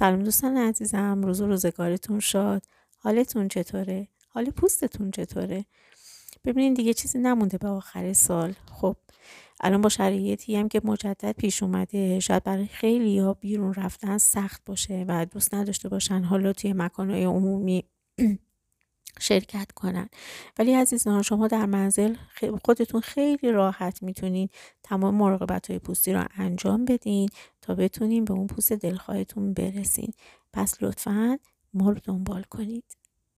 سلام دوستان عزیزم روز و روزگارتون شاد. حالتون چطوره؟ حال پوستتون چطوره؟ ببینین دیگه چیزی نمونده به آخر سال. خب الان با شرایطی هم که مجدد پیش اومده شاید برای خیلی ها بیرون رفتن سخت باشه و دوست نداشته باشن حالا توی مکانهای عمومی شرکت کنن. ولی عزیزان شما در منزل خودتون خیلی راحت می‌تونین تمام مراقبت های پوستی رو انجام بدین تا بتونین به اون پوست دلخواهتون برسین. پس لطفا ما رو دنبال کنید.